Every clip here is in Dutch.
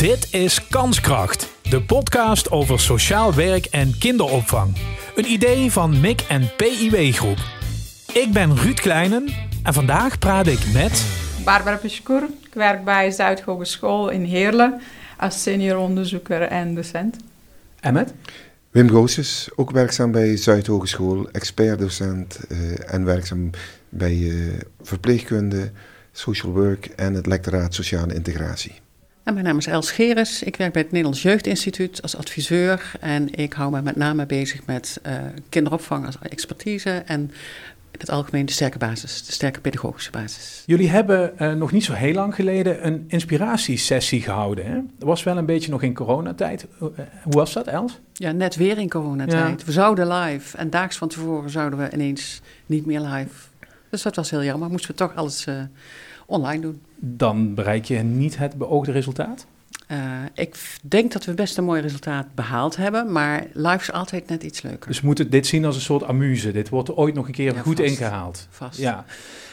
Dit is Kanskracht, de podcast over sociaal werk en kinderopvang. Een idee van MIC en PIW Groep. Ik ben Ruud Kleinen en vandaag praat ik met... Barbara Pescour. Ik werk bij Zuid Hogeschool in Heerlen als senior onderzoeker en docent. En met? Wim Goossens, ook werkzaam bij Zuid Hogeschool, expertdocent uh, en werkzaam bij uh, verpleegkunde, social work en het lectoraat sociale integratie. En mijn naam is Els Geres. Ik werk bij het Nederlands Jeugdinstituut als adviseur. En ik hou me met name bezig met uh, kinderopvang als expertise. En in het algemeen de sterke basis, de sterke pedagogische basis. Jullie hebben uh, nog niet zo heel lang geleden een inspiratiesessie gehouden. Hè? Dat was wel een beetje nog in coronatijd. Hoe was dat, Els? Ja, net weer in coronatijd. Ja. We zouden live en daags van tevoren zouden we ineens niet meer live. Dus dat was heel jammer. Moesten we toch alles online doen. Dan bereik je niet het beoogde resultaat? Uh, ik denk dat we best een mooi resultaat behaald hebben, maar live is altijd net iets leuker. Dus we moeten dit zien als een soort amuse. Dit wordt ooit nog een keer ja, goed vast. ingehaald. Vast. Ja.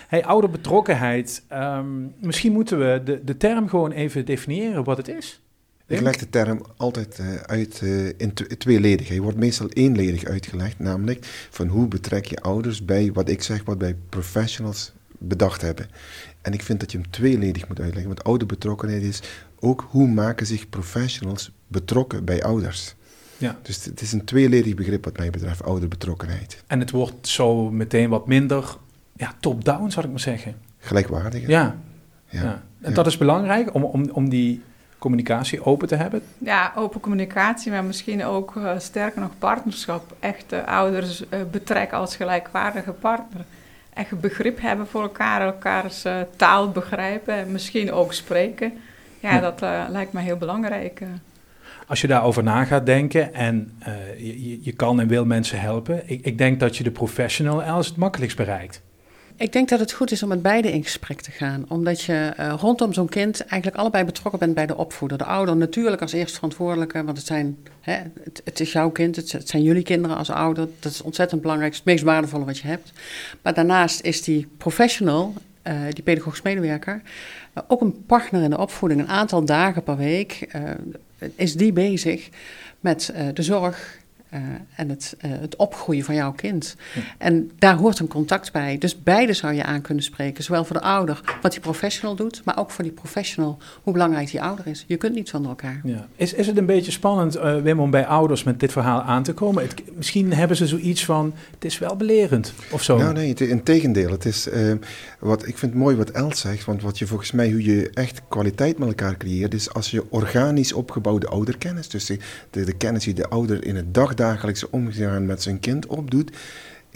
Hey, ouderbetrokkenheid. Um, misschien moeten we de, de term gewoon even definiëren wat het is. Ik leg de term altijd uh, uit uh, in tweeledig. Hij wordt meestal eenledig uitgelegd, namelijk van hoe betrek je ouders bij wat ik zeg, wat bij professionals bedacht hebben. En ik vind dat je hem tweeledig moet uitleggen. Want ouderbetrokkenheid is ook hoe maken zich professionals betrokken bij ouders. Ja. Dus het is een tweeledig begrip wat mij betreft, ouderbetrokkenheid. En het wordt zo meteen wat minder ja, top-down, zou ik maar zeggen. Gelijkwaardiger. Ja. ja. ja. En ja. dat is belangrijk om, om, om die communicatie open te hebben? Ja, open communicatie, maar misschien ook uh, sterker nog partnerschap. Echt uh, ouders uh, betrekken als gelijkwaardige partner echt begrip hebben voor elkaar, elkaars uh, taal begrijpen en misschien ook spreken. Ja, ja. dat uh, lijkt me heel belangrijk. Uh. Als je daarover na gaat denken en je, je, kan en wil mensen helpen, ik, ik denk dat je de professional als het makkelijkst bereikt. Ik denk dat het goed is om met beide in gesprek te gaan. Omdat je uh, rondom zo'n kind eigenlijk allebei betrokken bent bij de opvoeder. De ouder natuurlijk als eerst verantwoordelijke, want het, zijn, hè, het, is jouw kind, het, zijn jullie kinderen als ouder. Dat is ontzettend belangrijk, het meest waardevolle wat je hebt. Maar daarnaast is die professional, uh, die pedagogisch medewerker, uh, ook een partner in de opvoeding. Een aantal dagen per week is die bezig met de zorg uh, en het, uh, het, opgroeien van jouw kind. Ja. En daar hoort een contact bij. Dus beide zou je aan kunnen spreken. Zowel voor de ouder, wat die professional doet, maar ook voor die professional, hoe belangrijk die ouder is. Je kunt niet zonder elkaar. Ja. Is, is het een beetje spannend, uh, Wim, om bij ouders met dit verhaal aan te komen? Het, misschien hebben ze zoiets van, het is wel belerend of zo. Nou nee, in tegendeel. Het is, wat, ik vind het mooi wat Els zegt, want wat je volgens mij, hoe je echt kwaliteit met elkaar creëert, is als je organisch opgebouwde ouderkennis, dus de, de, de kennis die de ouder in het dag dagelijkse omgaan met zijn kind opdoet,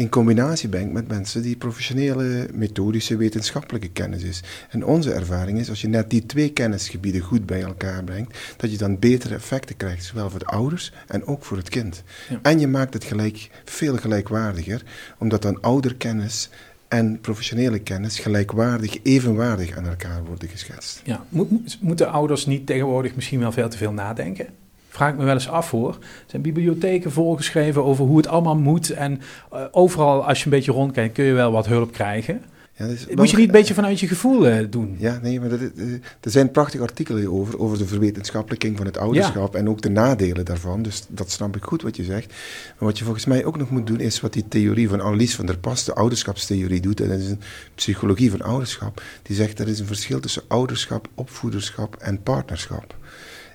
in combinatie brengt met mensen die professionele, methodische, wetenschappelijke kennis is. En onze ervaring is, als je net die twee kennisgebieden goed bij elkaar brengt, dat je dan betere effecten krijgt, zowel voor de ouders en ook voor het kind. Ja. En je maakt het gelijk, veel gelijkwaardiger, omdat dan ouderkennis en professionele kennis gelijkwaardig, evenwaardig aan elkaar worden geschetst. Ja, Moet, moeten ouders niet tegenwoordig misschien wel veel te veel nadenken? Vraag ik me wel eens af hoor. Er zijn bibliotheken volgeschreven over hoe het allemaal moet. En uh, overal, als je een beetje rondkijkt, kun je wel wat hulp krijgen. Ja, dus moet je niet een beetje vanuit je gevoel uh, doen? Ja, nee, maar dat, uh, er zijn prachtige artikelen over, over de verwetenschappelijking van het ouderschap ja. en ook de nadelen daarvan. Dus dat snap ik goed wat je zegt. Maar wat je volgens mij ook nog moet doen, is wat die theorie van Annelies van der Pas, de ouderschapstheorie, doet. En dat is een psychologie van ouderschap. Die zegt er is een verschil tussen ouderschap, opvoederschap en partnerschap.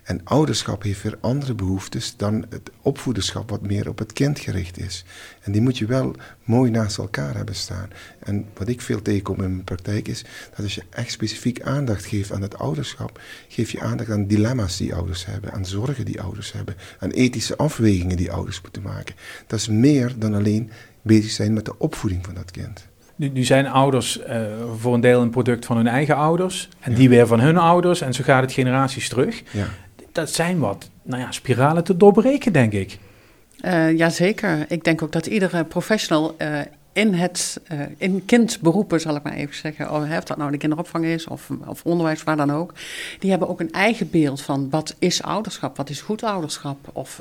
En ouderschap heeft weer andere behoeftes dan het opvoederschap, wat meer op het kind gericht is. En die moet je wel mooi naast elkaar hebben staan. En wat ik veel tegenkom in mijn praktijk is dat als je echt specifiek aandacht geeft aan het ouderschap, geef je aandacht aan dilemma's die ouders hebben, aan zorgen die ouders hebben, aan ethische afwegingen die ouders moeten maken. Dat is meer dan alleen bezig zijn met de opvoeding van dat kind. Nu, nu, zijn ouders uh, voor een deel een product van hun eigen ouders. En ja. die weer van hun ouders. En zo gaat het generaties terug. Ja dat zijn wat nou ja, spiralen te doorbreken, denk ik. Uh, Jazeker. Ik denk ook dat iedere professional uh, in het uh, in kindberoepen, zal ik maar even zeggen, of dat nou de kinderopvang is of, of onderwijs, waar dan ook, die hebben ook een eigen beeld van wat is ouderschap, wat is goed ouderschap of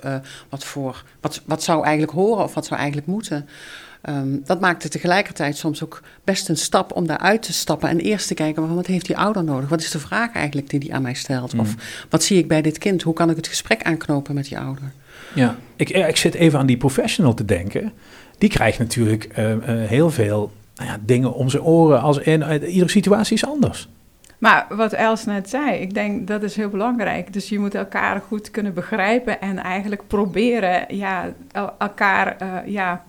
wat, voor, wat, wat zou eigenlijk horen of wat zou eigenlijk moeten. Ehm, dat maakt het tegelijkertijd soms ook best een stap om daaruit te stappen en eerst te kijken van wat heeft die ouder nodig? Wat is de vraag eigenlijk die die aan mij stelt? Mm. Of wat zie ik bij dit kind? Hoe kan ik het gesprek aanknopen met die ouder? Ja, ik, ik zit even aan die professional te denken. Die krijgt natuurlijk eh, eh, heel veel nou ja, dingen om zijn oren. Als in, uh, iedere situatie is anders. Maar wat Els net zei, ik denk dat is heel belangrijk. Dus je moet elkaar goed kunnen begrijpen en eigenlijk proberen ja, elkaar ja,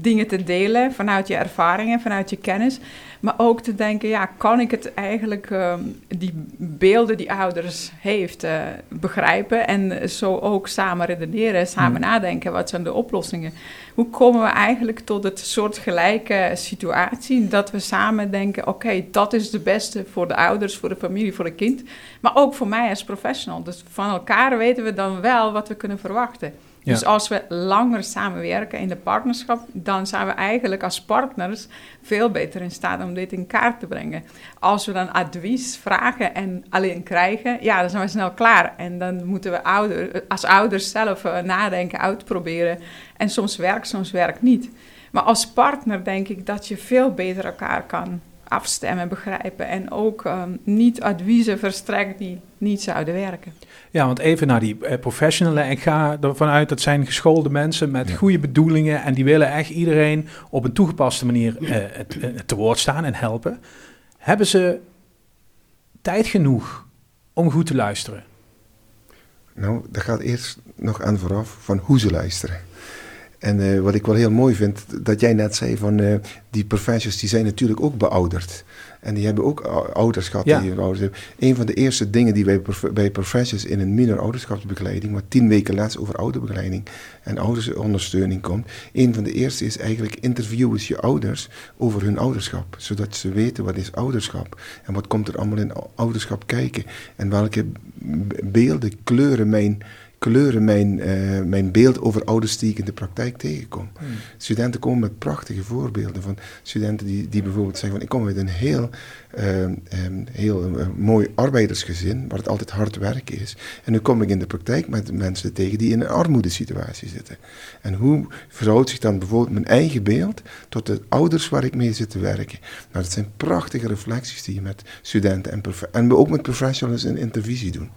dingen te delen vanuit je ervaringen, vanuit je kennis. Maar ook te denken, ja, kan ik het eigenlijk, uh, die beelden die ouders heeft, uh, begrijpen en zo ook samen redeneren, samen hmm. nadenken, wat zijn de oplossingen? Hoe komen we eigenlijk tot het soort gelijke situatie, dat we samen denken, oké, dat is de beste voor de ouders, voor de familie, voor het kind, maar ook voor mij als professional. Dus van elkaar weten we dan wel wat we kunnen verwachten. Dus als we langer samenwerken in de partnerschap, dan zijn we eigenlijk als partners veel beter in staat om dit in kaart te brengen. Als we dan advies vragen en alleen krijgen, ja, dan zijn we snel klaar. En dan moeten we als ouders zelf uh, nadenken, uitproberen. En soms werkt, soms werkt niet. Maar als partner denk ik dat je veel beter elkaar kan afstemmen, begrijpen. En ook um, niet adviezen verstrekt die niet zouden werken. Ja, want even naar die uh, professionalen. Ik ga ervan uit dat zijn geschoolde mensen met goede bedoelingen. En die willen echt iedereen op een toegepaste manier uh, uh, te woord staan en helpen. Hebben ze tijd genoeg om goed te luisteren? Nou, dat gaat eerst nog aan vooraf van hoe ze luisteren. En uh, wat ik wel heel mooi vind, dat jij net zei van uh, die professionals die zijn natuurlijk ook beouderd. En die hebben ook ouders gehad. Ja. Die ouders hebben. Een van de eerste dingen die wij bij professionals in een minor ouderschapsbegeleiding, wat tien weken les over ouderbegeleiding en oudersondersteuning komt. Een van de eerste is eigenlijk interviewen je ouders over hun ouderschap. Zodat ze weten wat is ouderschap en wat komt er allemaal in ouderschap kijken. En welke beelden, kleuren mijn kleuren mijn, uh, mijn beeld over ouders die ik in de praktijk tegenkom. Hmm. Studenten komen met prachtige voorbeelden van studenten die, die bijvoorbeeld zeggen van ik kom uit een heel, uh, um, heel uh, mooi arbeidersgezin waar het altijd hard werken is. En nu kom ik in de praktijk met mensen tegen die in een armoedesituatie zitten. En hoe verhoudt zich dan bijvoorbeeld mijn eigen beeld tot de ouders waar ik mee zit te werken? Nou, dat zijn prachtige reflecties die je met studenten en, en ook met professionals in intervisie doen.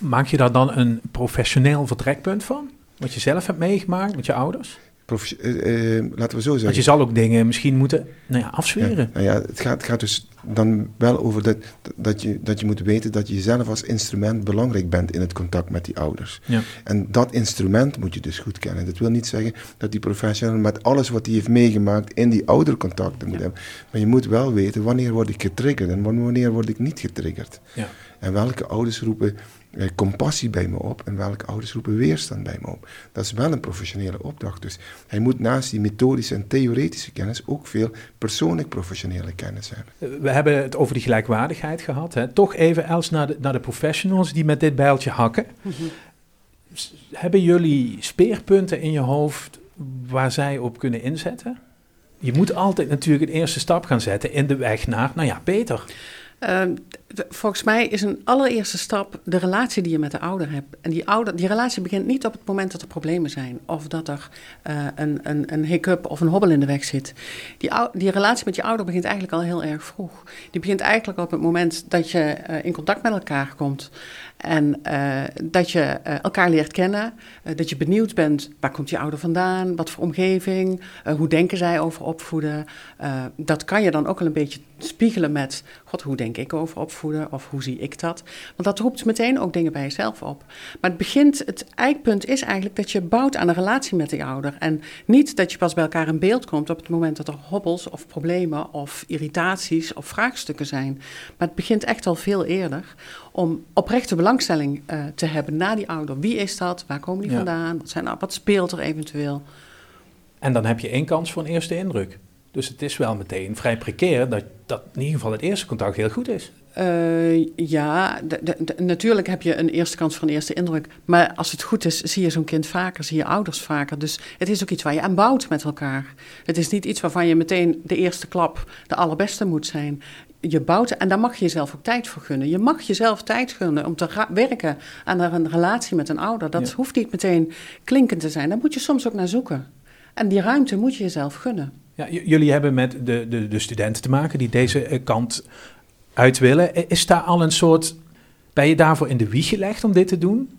Maak je daar dan een professioneel vertrekpunt van? Wat je zelf hebt meegemaakt met je ouders? Prof, uh, uh, laten we zo zeggen. Want je zal ook dingen misschien moeten nou ja, afzweren. Ja, nou ja, het, gaat, het gaat dus dan wel over dat, dat, je, dat je moet weten dat je zelf als instrument belangrijk bent in het contact met die ouders. Ja. En dat instrument moet je dus goed kennen. Dat wil niet zeggen dat die professional met alles wat hij heeft meegemaakt in die oudercontacten moet hebben. Maar je moet wel weten wanneer word ik getriggerd en wanneer word ik niet getriggerd. Ja. En welke ouders roepen eh, compassie bij me op en welke ouders roepen weerstand bij me op. Dat is wel een professionele opdracht. Dus hij moet naast die methodische en theoretische kennis ook veel persoonlijk professionele kennis hebben. We hebben het over die gelijkwaardigheid gehad. Hè. Toch even Els naar de, naar de professionals die met dit bijltje hakken. Mm-hmm. Hebben jullie speerpunten in je hoofd waar zij op kunnen inzetten? Je moet altijd natuurlijk een eerste stap gaan zetten in de weg naar, nou ja, beter. Uh, volgens mij is een allereerste stap de relatie die je met de ouder hebt. En die, ouder, die relatie begint niet op het moment dat er problemen zijn. Of dat er uh, een, een, een hiccup of een hobbel in de weg zit. Die, die relatie met je ouder begint eigenlijk al heel erg vroeg. Die begint eigenlijk op het moment dat je uh, in contact met elkaar komt. En uh, dat je elkaar leert kennen, dat je benieuwd bent waar komt je ouder vandaan, wat voor omgeving, hoe denken zij over opvoeden. dat kan je dan ook al een beetje spiegelen met, god, hoe denk ik over opvoeden of hoe zie ik dat? Want dat roept meteen ook dingen bij jezelf op. Maar het begint, het eikpunt is eigenlijk dat je bouwt aan een relatie met die ouder. En niet dat je pas bij elkaar in beeld komt op het moment dat er hobbels of problemen of irritaties of vraagstukken zijn. Maar het begint echt al veel eerder om oprechte belangstelling uh, te hebben naar die ouder. Wie is dat? Waar komen die Ja. vandaan? Wat, zijn, wat speelt er eventueel? En dan heb je één kans voor een eerste indruk. Dus het is wel meteen vrij precair dat, dat in ieder geval het eerste contact heel goed is. Uh, ja, natuurlijk heb je een eerste kans voor een eerste indruk. Maar als het goed is, zie je zo'n kind vaker, zie je ouders vaker. Dus het is ook iets waar je aan bouwt met elkaar. Het is niet iets waarvan je meteen de eerste klap de allerbeste moet zijn. Je bouwt, en daar mag je jezelf ook tijd voor gunnen. Je mag jezelf tijd gunnen om te werken aan een relatie met een ouder. Dat Ja. hoeft niet meteen klinkend te zijn. Daar moet je soms ook naar zoeken. En die ruimte moet je jezelf gunnen. Ja, jullie hebben met de, de, de studenten te maken die deze eh, kant uit willen. Is daar al een soort. Ben je daarvoor in de wieg gelegd om dit te doen?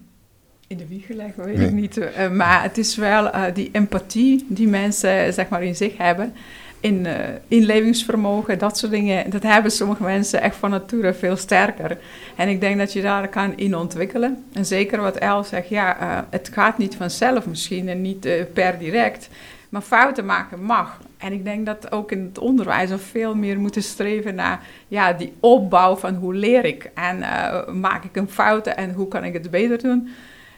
In de wieg gelegd, weet ik niet. Uh, maar het is wel uh, die empathie die mensen zeg maar in zich hebben. In uh, inlevingsvermogen, dat soort dingen. Dat hebben sommige mensen echt van nature veel sterker. En ik denk dat je daar kan in ontwikkelen. En zeker wat El zegt, ja, het gaat niet vanzelf misschien en niet per direct. Maar fouten maken mag. En ik denk dat ook in het onderwijs we veel meer moeten streven naar ja, die opbouw van hoe leer ik en maak ik een fouten en hoe kan ik het beter doen.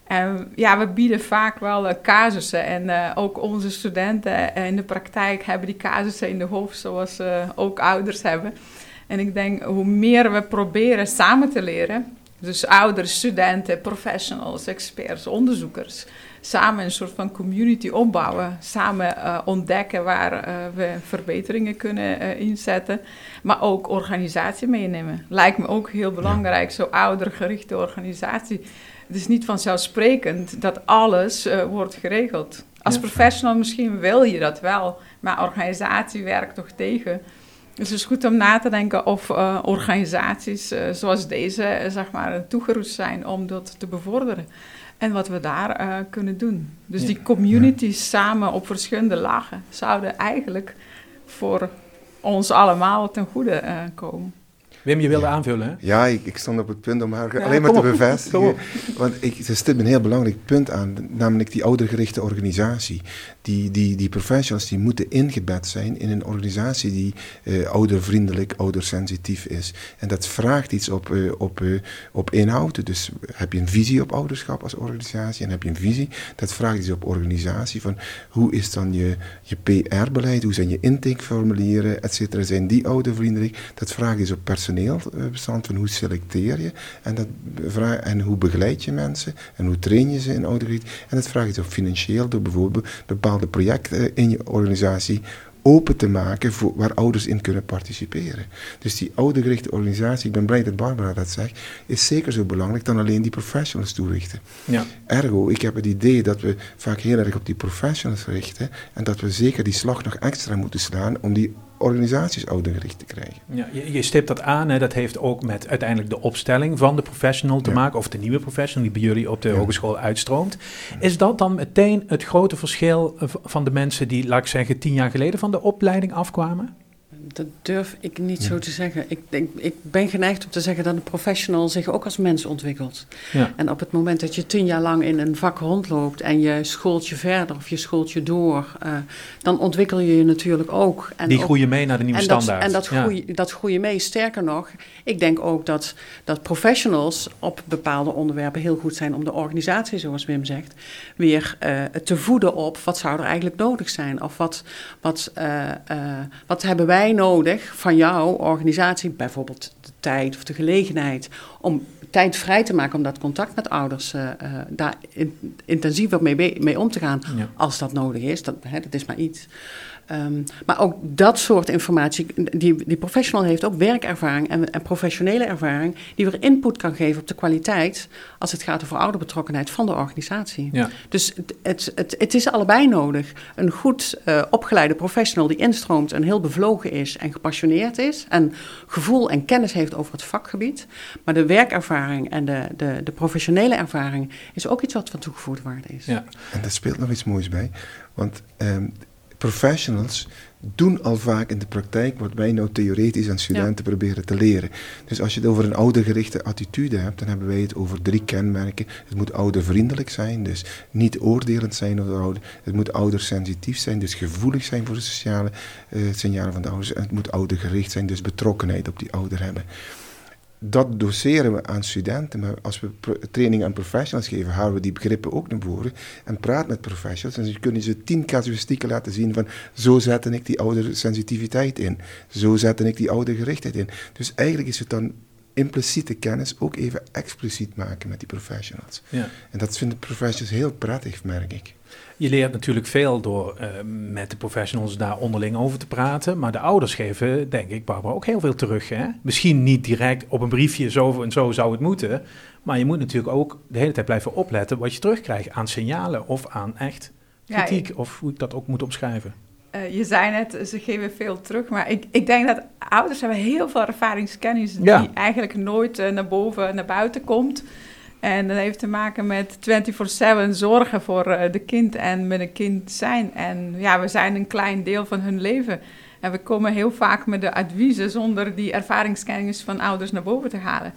En ja, we bieden vaak wel uh, casussen en uh, ook onze studenten in de praktijk hebben die casussen in de hoofd, zoals ook ouders hebben. En ik denk hoe meer we proberen samen te leren, dus ouders, studenten, professionals, experts, onderzoekers, samen een soort van community opbouwen. Samen uh, ontdekken waar uh, we verbeteringen kunnen uh, inzetten. Maar ook organisatie meenemen. Lijkt me ook heel belangrijk, zo oudergerichte organisatie. Het is niet vanzelfsprekend dat alles wordt geregeld. Als professional misschien wil je dat wel, maar organisatie werkt toch tegen. Dus het is goed om na te denken of uh, organisaties uh, zoals deze uh, zeg maar, toegerust zijn om dat te bevorderen. En wat we daar kunnen doen. Dus ja. die communities ja. samen op verschillende lagen zouden eigenlijk voor ons allemaal ten goede komen. Wim, je wilde aanvullen, hè? Ja, ik, ik, stond op het punt om haar alleen maar te bevestigen. Want ik, ze stipt een heel belangrijk punt aan, namelijk die oudergerichte organisatie. Die, die, die professionals die moeten ingebed zijn in een organisatie die uh, oudervriendelijk, oudersensitief is. En dat vraagt iets op, uh, op, uh, op inhoud. Dus heb je een visie op ouderschap als organisatie en heb je een visie, dat vraagt iets op organisatie. Van hoe is dan je, je PR-beleid, hoe zijn je intakeformulieren, et cetera. Zijn die oudervriendelijk? Dat vraagt iets op personeel personeelbestand van hoe selecteer je en, dat vraag, en hoe begeleid je mensen en hoe train je ze in oudergebied. En dat vraagt je op financieel door bijvoorbeeld bepaalde projecten in je organisatie open te maken voor, waar ouders in kunnen participeren. Dus die oudergerichte organisatie, ik ben blij dat Barbara dat zegt, is zeker zo belangrijk dan alleen die professionals toerichten. Ja. Ergo, ik heb het idee dat we vaak heel erg op die professionals richten en dat we zeker die slag nog extra moeten slaan om die organisaties oudergericht te krijgen. Ja, je, je stipt dat aan, hè, dat heeft ook met uiteindelijk de opstelling van de professional te ja. maken, of de nieuwe professional die bij jullie op de ja. hogeschool uitstroomt. Is dat dan meteen het grote verschil van de mensen die, laat ik zeggen, tien jaar geleden van de opleiding afkwamen? Dat durf ik niet ja. zo te zeggen. Ik, denk, ik ben geneigd om te zeggen dat een professional zich ook als mens ontwikkelt. Ja. En op het moment dat je tien jaar lang in een vak rondloopt en je schoolt je verder of je schoolt je door, uh, dan ontwikkel je je natuurlijk ook. En Die groeien mee naar de nieuwe en standaard. Dat, en dat, groei, ja. dat groeien mee. Sterker nog, ik denk ook dat, dat professionals op bepaalde onderwerpen heel goed zijn om de organisatie, zoals Wim zegt, weer uh, te voeden op wat zou er eigenlijk nodig zijn. Of wat, wat, uh, wat hebben wij nodig van jouw organisatie, bijvoorbeeld de tijd of de gelegenheid, om tijd vrij te maken om dat contact met ouders uh, uh, daar in, intensiever mee, mee om te gaan, ja. als dat nodig is. Dat, hè, dat is maar iets. Um, maar ook dat soort informatie, die, die professional heeft ook werkervaring en, en, professionele ervaring, die weer input kan geven op de kwaliteit als het gaat over ouderbetrokkenheid van de organisatie. Ja. Dus het, het, het, het, is allebei nodig. Een goed uh, opgeleide professional die instroomt en heel bevlogen is en gepassioneerd is en gevoel en kennis heeft over het vakgebied. Maar de werkervaring en de, de, de professionele ervaring is ook iets wat van toegevoegde waarde is. Ja. En daar speelt nog iets moois bij, want um, professionals doen al vaak in de praktijk wat wij nou theoretisch aan studenten ja. proberen te leren. Dus als je het over een oudergerichte attitude hebt, dan hebben wij het over drie kenmerken. Het moet oudervriendelijk zijn, dus niet oordelend zijn over ouder. Het moet oudersensitief zijn, dus gevoelig zijn voor de sociale uh, signalen van de ouders. En het moet oudergericht zijn, dus betrokkenheid op die ouder hebben dat doseren we aan studenten, maar als we training aan professionals geven, halen we die begrippen ook naar voren en praat met professionals. En dan kunnen ze tien casuïstieken laten zien van zo zette ik die oude sensitiviteit in, zo zette ik die oude gerichtheid in. Dus eigenlijk is het dan impliciete kennis ook even expliciet maken met die professionals. Ja. En dat vinden professionals heel prettig, merk ik. Je leert natuurlijk veel door uh, met de professionals daar onderling over te praten. Maar de ouders geven, denk ik, Barbara, ook heel veel terug. Hè? Misschien niet direct op een briefje zo en zo zou het moeten. Maar je moet natuurlijk ook de hele tijd blijven opletten wat je terugkrijgt aan signalen of aan echt kritiek of hoe ik dat ook moet omschrijven? Uh, je zei net, ze geven veel terug, maar ik, ik denk dat ouders hebben heel veel ervaringskennis Ja. die eigenlijk nooit eh, naar boven, naar buiten komt. En dat heeft te maken met 24-7 zorgen voor eh, de kind en met een kind zijn. En ja, we zijn een klein deel van hun leven. En we komen heel vaak met de adviezen zonder die ervaringskennis van ouders naar boven te halen.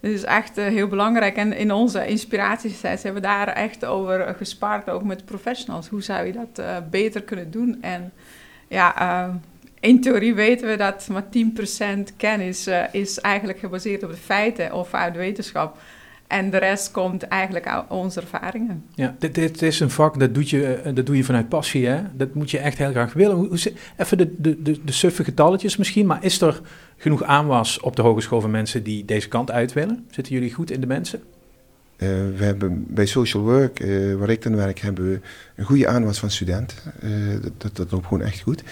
Dat is echt eh, heel belangrijk. En in onze inspiratiesessies hebben we daar echt over eh, gespart, ook met professionals. Hoe zou je dat beter kunnen doen? En ja, in theorie weten we dat maar 10% kennis is eigenlijk gebaseerd op de feiten of uit wetenschap. En de rest komt eigenlijk uit onze ervaringen. Ja, dit, dit is een vak, dat, doet je, eh, dat doe je vanuit passie, hè? Dat moet je echt heel graag willen. Hoe, hoe zit- even de, de, de, de suffe getalletjes misschien, maar is er genoeg aanwas op de hogeschool van mensen die deze kant uit willen? Zitten jullie goed in de mensen? Eh, we hebben bij Social Work, eh, waar ik dan werk, hebben we een goede aanwas van studenten. Eh, dat, dat, dat loopt gewoon echt goed.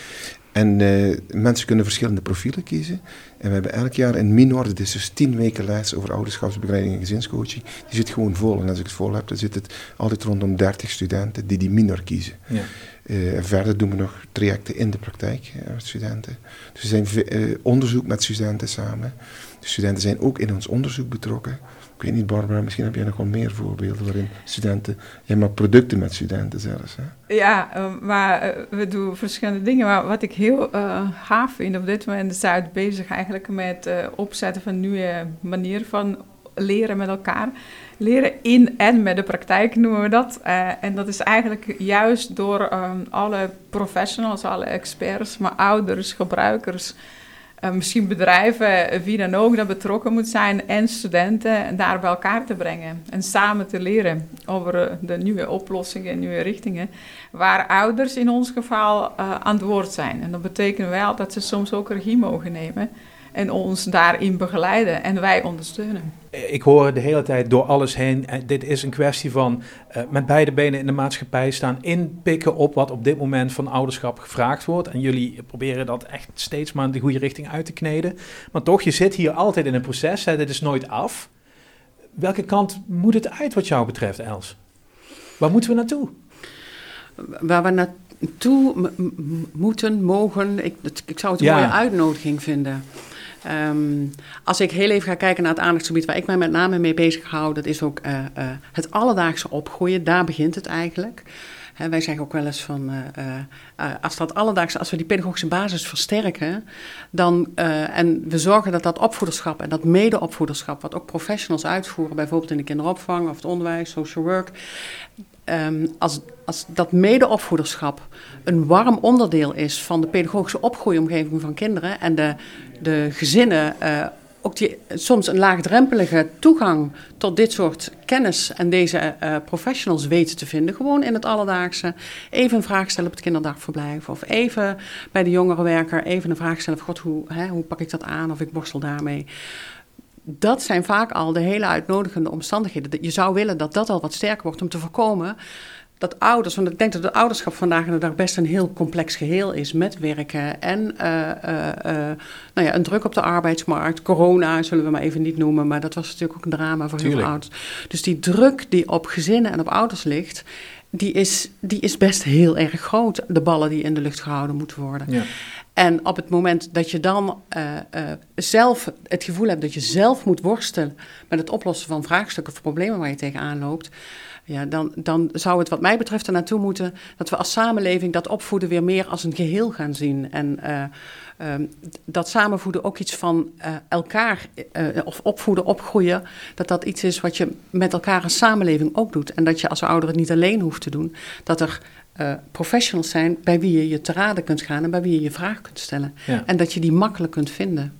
En eh, mensen kunnen verschillende profielen kiezen. En we hebben elk jaar een minor, dat is dus tien weken les over ouderschapsbegeleiding en gezinscoaching. Die zit gewoon vol. En als ik het vol heb, dan zit het altijd rondom 30 studenten die die minor kiezen. Ja. Eh, verder doen we nog trajecten in de praktijk eh, met studenten. Dus er zijn onderzoek met studenten samen. De studenten zijn ook in ons onderzoek betrokken. Ik weet niet, Barbara, misschien heb jij nog wel meer voorbeelden waarin studenten... Jij maakt producten met studenten zelfs, hè? Ja, eh, maar eh, we doen verschillende dingen. Maar wat ik heel eh gaaf vind, op dit moment is Zuid bezig eigenlijk met eh opzetten van nieuwe manier van leren met elkaar. Leren in en met de praktijk noemen we dat. En dat is eigenlijk juist door ehm, alle professionals, alle experts, maar ouders, gebruikers, eh, misschien bedrijven, eh, wie dan ook, dat betrokken moet zijn en studenten daar bij elkaar te brengen en samen te leren over eh, de nieuwe oplossingen en nieuwe richtingen, waar ouders in ons geval eh, aan het woord zijn. En dat betekent wel dat ze soms ook regie mogen nemen en ons daarin begeleiden en wij ondersteunen. Ik hoor de hele tijd door alles heen. eh, Dit is een kwestie van eh, met beide benen in de maatschappij staan, inpikken op wat op dit moment van ouderschap gevraagd wordt. En jullie proberen dat echt steeds maar in de goede richting uit te kneden. Maar toch, je zit hier altijd in een proces. Hè, dit is nooit af. Welke kant moet het uit wat jou betreft, Els? Waar moeten we naartoe? Waar we naartoe moeten, mogen, ik, ik zou het een Ja. mooie uitnodiging vinden. Ehm, als ik heel even ga kijken naar het aandachtsgebied waar ik mij met name mee bezig hou, dat is ook eh, eh, het alledaagse opgroeien. Daar begint het eigenlijk. Wij zeggen ook wel eens van, eh, als dat alledaagse, als we die pedagogische basis versterken, dan, en we zorgen dat dat opvoederschap en dat mede-opvoederschap, wat ook professionals uitvoeren, bijvoorbeeld in de kinderopvang of het onderwijs, social work, Ehm, als, als dat mede-opvoederschap een warm onderdeel is van de pedagogische opgroeomgeving van kinderen en de, de gezinnen eh, ook die, soms een laagdrempelige toegang tot dit soort kennis en deze eh, professionals weten te vinden, gewoon in het alledaagse, even een vraag stellen op het kinderdagverblijf of even bij de jongerenwerker even een vraag stellen van god, hoe, hè, hoe pak ik dat aan of ik borstel daarmee dat zijn vaak al de hele uitnodigende omstandigheden. Je zou willen dat dat al wat sterker wordt om te voorkomen dat ouders, want ik denk dat het ouderschap vandaag de dag best een heel complex geheel is met werken en eh, eh, eh, nou ja, een druk op de arbeidsmarkt. Corona zullen we maar even niet noemen, maar dat was natuurlijk ook een drama voor heel veel ouders. Dus die druk die op gezinnen en op ouders ligt, die is, die is best heel erg groot. De ballen die in de lucht gehouden moeten worden. Ja. En op het moment dat je dan eh, eh, zelf het gevoel hebt dat je zelf moet worstelen met het oplossen van vraagstukken of problemen waar je tegenaan loopt, ja, dan, dan zou het wat mij betreft er naartoe moeten dat we als samenleving dat opvoeden weer meer als een geheel gaan zien. En eh, ehm, dat samenvoeden ook iets van elkaar, of opvoeden, opgroeien, dat dat iets is wat je met elkaar als samenleving ook doet. En dat je als ouder het niet alleen hoeft te doen, dat er eh, professionals zijn bij wie je je te raden kunt gaan en bij wie je je vraag kunt stellen. Ja. En dat je die makkelijk kunt vinden.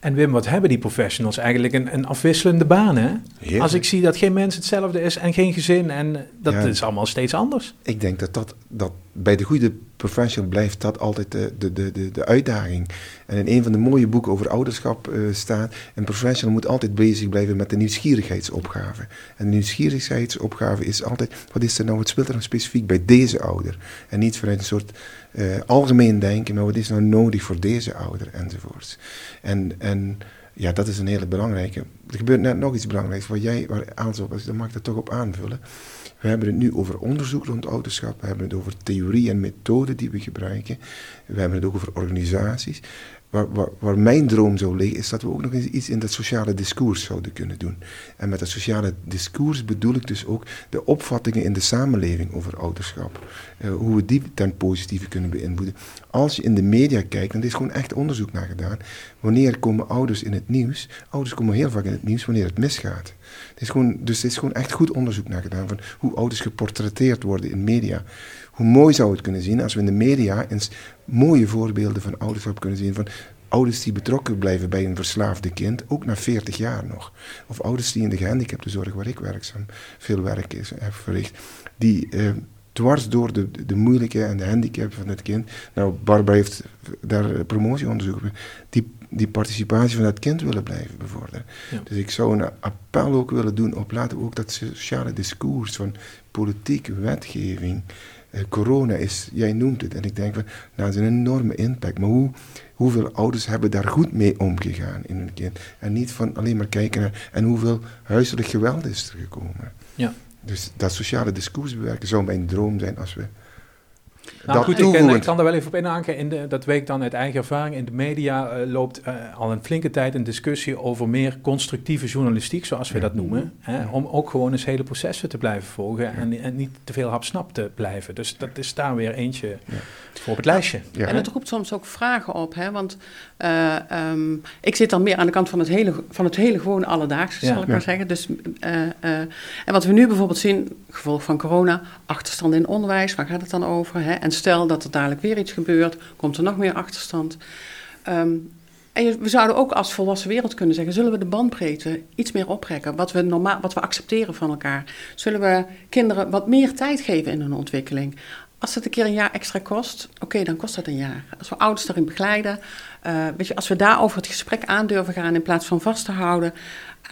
En Wim, wat hebben die professionals eigenlijk een, een afwisselende baan, hè? Heerlijk. Als ik zie dat geen mens hetzelfde is en geen gezin en dat Ja. is allemaal steeds anders. Ik denk dat, dat, dat bij de goede professional blijft dat altijd de, de, de, de, uitdaging. En in een van de mooie boeken over ouderschap eh, staat... een professional moet altijd bezig blijven met de nieuwsgierigheidsopgave. En de nieuwsgierigheidsopgave is altijd... wat is er nou, wat speelt er nou specifiek bij deze ouder? En niet vanuit een soort eh, algemeen denken... maar wat is nou nodig voor deze ouder, enzovoorts. En, en ja, dat is een hele belangrijke. er gebeurt net nog iets belangrijks. Wat jij waar aanzet, dan mag ik dat toch op aanvullen. We hebben het nu over onderzoek rond ouderschap. We hebben het over theorie en methoden die we gebruiken. We hebben het ook over organisaties. Waar, waar, mijn droom zou liggen, is dat we ook nog eens iets in dat sociale discours zouden kunnen doen. En met dat sociale discours bedoel ik dus ook de opvattingen in de samenleving over ouderschap. Uh, hoe we die ten positieve kunnen beïnvloeden. Als je in de media kijkt, en er is gewoon echt onderzoek naar gedaan, wanneer komen ouders in het nieuws? Ouders komen heel vaak in het nieuws wanneer het misgaat. Is gewoon, dus er is gewoon echt goed onderzoek naar gedaan van hoe ouders geportretteerd worden in media. Hoe mooi zou het kunnen zien als we in de media eens mooie voorbeelden van ouderschap kunnen zien. Van ouders die betrokken blijven bij een verslaafde kind, ook na 40 jaar nog. Of ouders die in de gehandicaptenzorg, waar ik werkzaam veel werk is, heb verricht, die eh, dwars door de, de moeilijke en de handicap van het kind. Nou, Barbara heeft daar promotieonderzoek die, die participatie van dat kind willen blijven bevorderen. Dus ik zou een appel ook willen doen op laten we ook dat sociale discours van politiek, wetgeving, eh, corona is, jij noemt het, en ik denk van, nou, dat is een enorme impact. Maar hoe, hoeveel ouders hebben daar goed mee omgegaan in hun kind? En niet van alleen maar kijken naar, en hoeveel huiselijk geweld is er gekomen? Ja. Dus dat sociale discours bewerken zou mijn droom zijn als we nou goed, ik, ik, kan er wel even op inhaken. In de, dat weet ik dan uit eigen ervaring. In de media uh, loopt uh, al een flinke tijd een discussie over meer constructieve journalistiek, zoals we dat noemen. Hè, om ook gewoon eens hele processen te blijven volgen en, en niet te veel hapsnap te blijven. Dus dat is daar weer eentje ja. voor op het lijstje. Ja. En het roept soms ook vragen op, hè, want uh, um, ik zit dan meer aan de kant van het hele, van het hele gewone alledaagse, zal ik maar zeggen. Dus, en wat we nu bijvoorbeeld zien, gevolg van corona, achterstand in onderwijs, waar gaat het dan over? Hè? En stel dat er dadelijk weer iets gebeurt, komt er nog meer achterstand. Um, en we zouden ook als volwassen wereld kunnen zeggen: zullen we de bandbreedte iets meer oprekken? Wat we, normaal, wat we accepteren van elkaar? Zullen we kinderen wat meer tijd geven in hun ontwikkeling? Als het een keer een jaar extra kost, oké, dan kost dat een jaar. Als we ouders daarin begeleiden, uh, weet je, als we daarover het gesprek aan durven gaan in plaats van vast te houden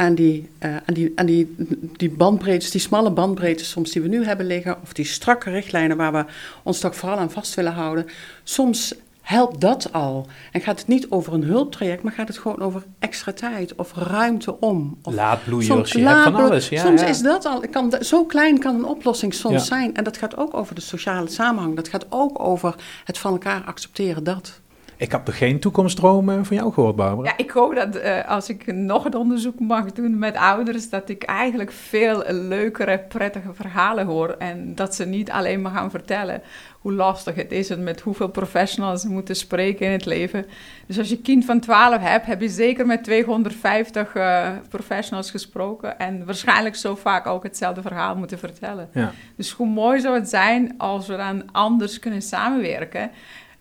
aan die, uh, aan die, aan die, die bandbreedtes, die smalle bandbreedtes soms die we nu hebben liggen, of die strakke richtlijnen waar we ons toch vooral aan vast willen houden. Soms helpt dat al. En gaat het niet over een hulptraject, maar gaat het gewoon over extra tijd of ruimte om. Of laadbloeiers, je hebt van alles. Ja, soms ja. is dat al, kan, zo klein kan een oplossing soms ja. zijn. En dat gaat ook over de sociale samenhang. Dat gaat ook over het van elkaar accepteren dat. Ik heb er geen toekomstdromen van jou gehoord, Barbara. Ja, ik hoop dat uh, als ik nog een onderzoek mag doen met ouders, dat ik eigenlijk veel leukere, prettige verhalen hoor. En dat ze niet alleen maar gaan vertellen hoe lastig het is en met hoeveel professionals ze moeten spreken in het leven. Dus als je kind van 12 hebt, heb je zeker met 250 uh, professionals gesproken. En waarschijnlijk zo vaak ook hetzelfde verhaal moeten vertellen. Ja. Dus hoe mooi zou het zijn als we dan anders kunnen samenwerken.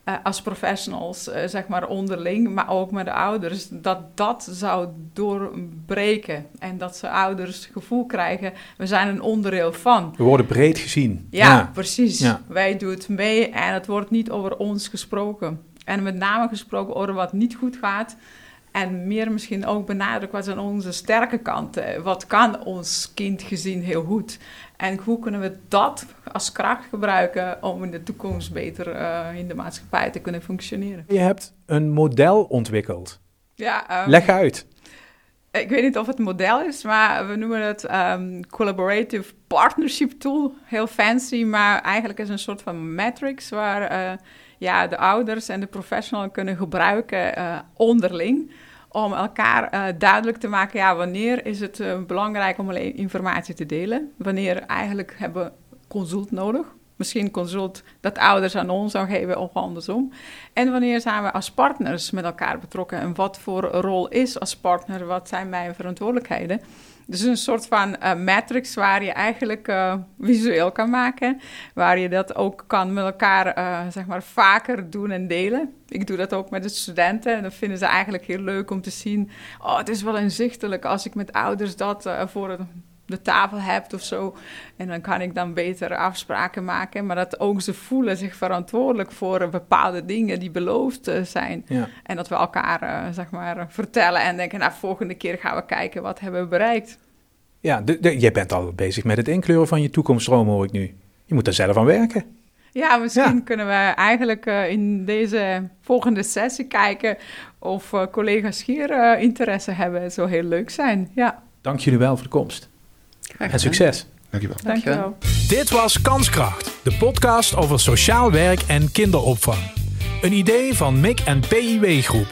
Uh, als professionals, uh, zeg maar onderling, maar ook met de ouders, dat dat zou doorbreken. En dat ze ouders het gevoel krijgen, we zijn een onderdeel van. We worden breed gezien. Ja, ja. precies. Ja. Wij doen het mee en het wordt niet over ons gesproken. En met name gesproken over wat niet goed gaat. En meer misschien ook benadrukt wat zijn onze sterke kanten. Wat kan ons kind gezien heel goed? En hoe kunnen we dat als kracht gebruiken om in de toekomst beter uh, in de maatschappij te kunnen functioneren? Je hebt een model ontwikkeld. Ja, um, Leg uit. Ik weet niet of het een model is, maar we noemen het um, Collaborative Partnership Tool. Heel fancy, maar eigenlijk is het een soort van matrix waar uh, ja, de ouders en de professional kunnen gebruiken uh, onderling om elkaar uh, duidelijk te maken, ja, wanneer is het uh, belangrijk om alleen informatie te delen? Wanneer eigenlijk hebben we consult nodig? Misschien consult dat ouders aan ons zou geven of andersom. En wanneer zijn we als partners met elkaar betrokken? En wat voor rol is als partner? Wat zijn mijn verantwoordelijkheden? Dus een soort van uh, matrix waar je eigenlijk uh, visueel kan maken. Waar je dat ook kan met elkaar uh, zeg maar vaker doen en delen. Ik doe dat ook met de studenten. En dat vinden ze eigenlijk heel leuk om te zien. Oh, het is wel inzichtelijk als ik met ouders dat voor de tafel heb of zo. En dan kan ik dan beter afspraken maken. Maar dat ook ze voelen zich verantwoordelijk voor bepaalde dingen die beloofd zijn. Ja. En dat we elkaar uh, zeg maar vertellen en denken, nou volgende keer gaan we kijken wat hebben we bereikt. Ja, de, de, jij bent al bezig met het inkleuren van je toekomststroom hoor ik nu. Je moet er zelf aan werken. Ja, misschien Ja. kunnen we eigenlijk eh, in deze volgende sessie kijken of eh, collega's hier eh, interesse hebben. Het zou heel leuk zijn. Ja, Dank jullie wel voor de komst. En succes. Dankjewel. dankjewel. Dit was Kanskracht, de podcast over sociaal werk en kinderopvang. Een idee van MIC en PIW Groep.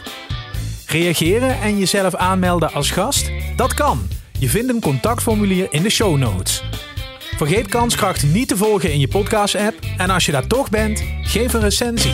Reageren en jezelf aanmelden als gast? Dat kan. Je vindt een contactformulier in de show notes. Vergeet Kanskracht niet te volgen in je podcast-app en als je daar toch bent, geef een recensie.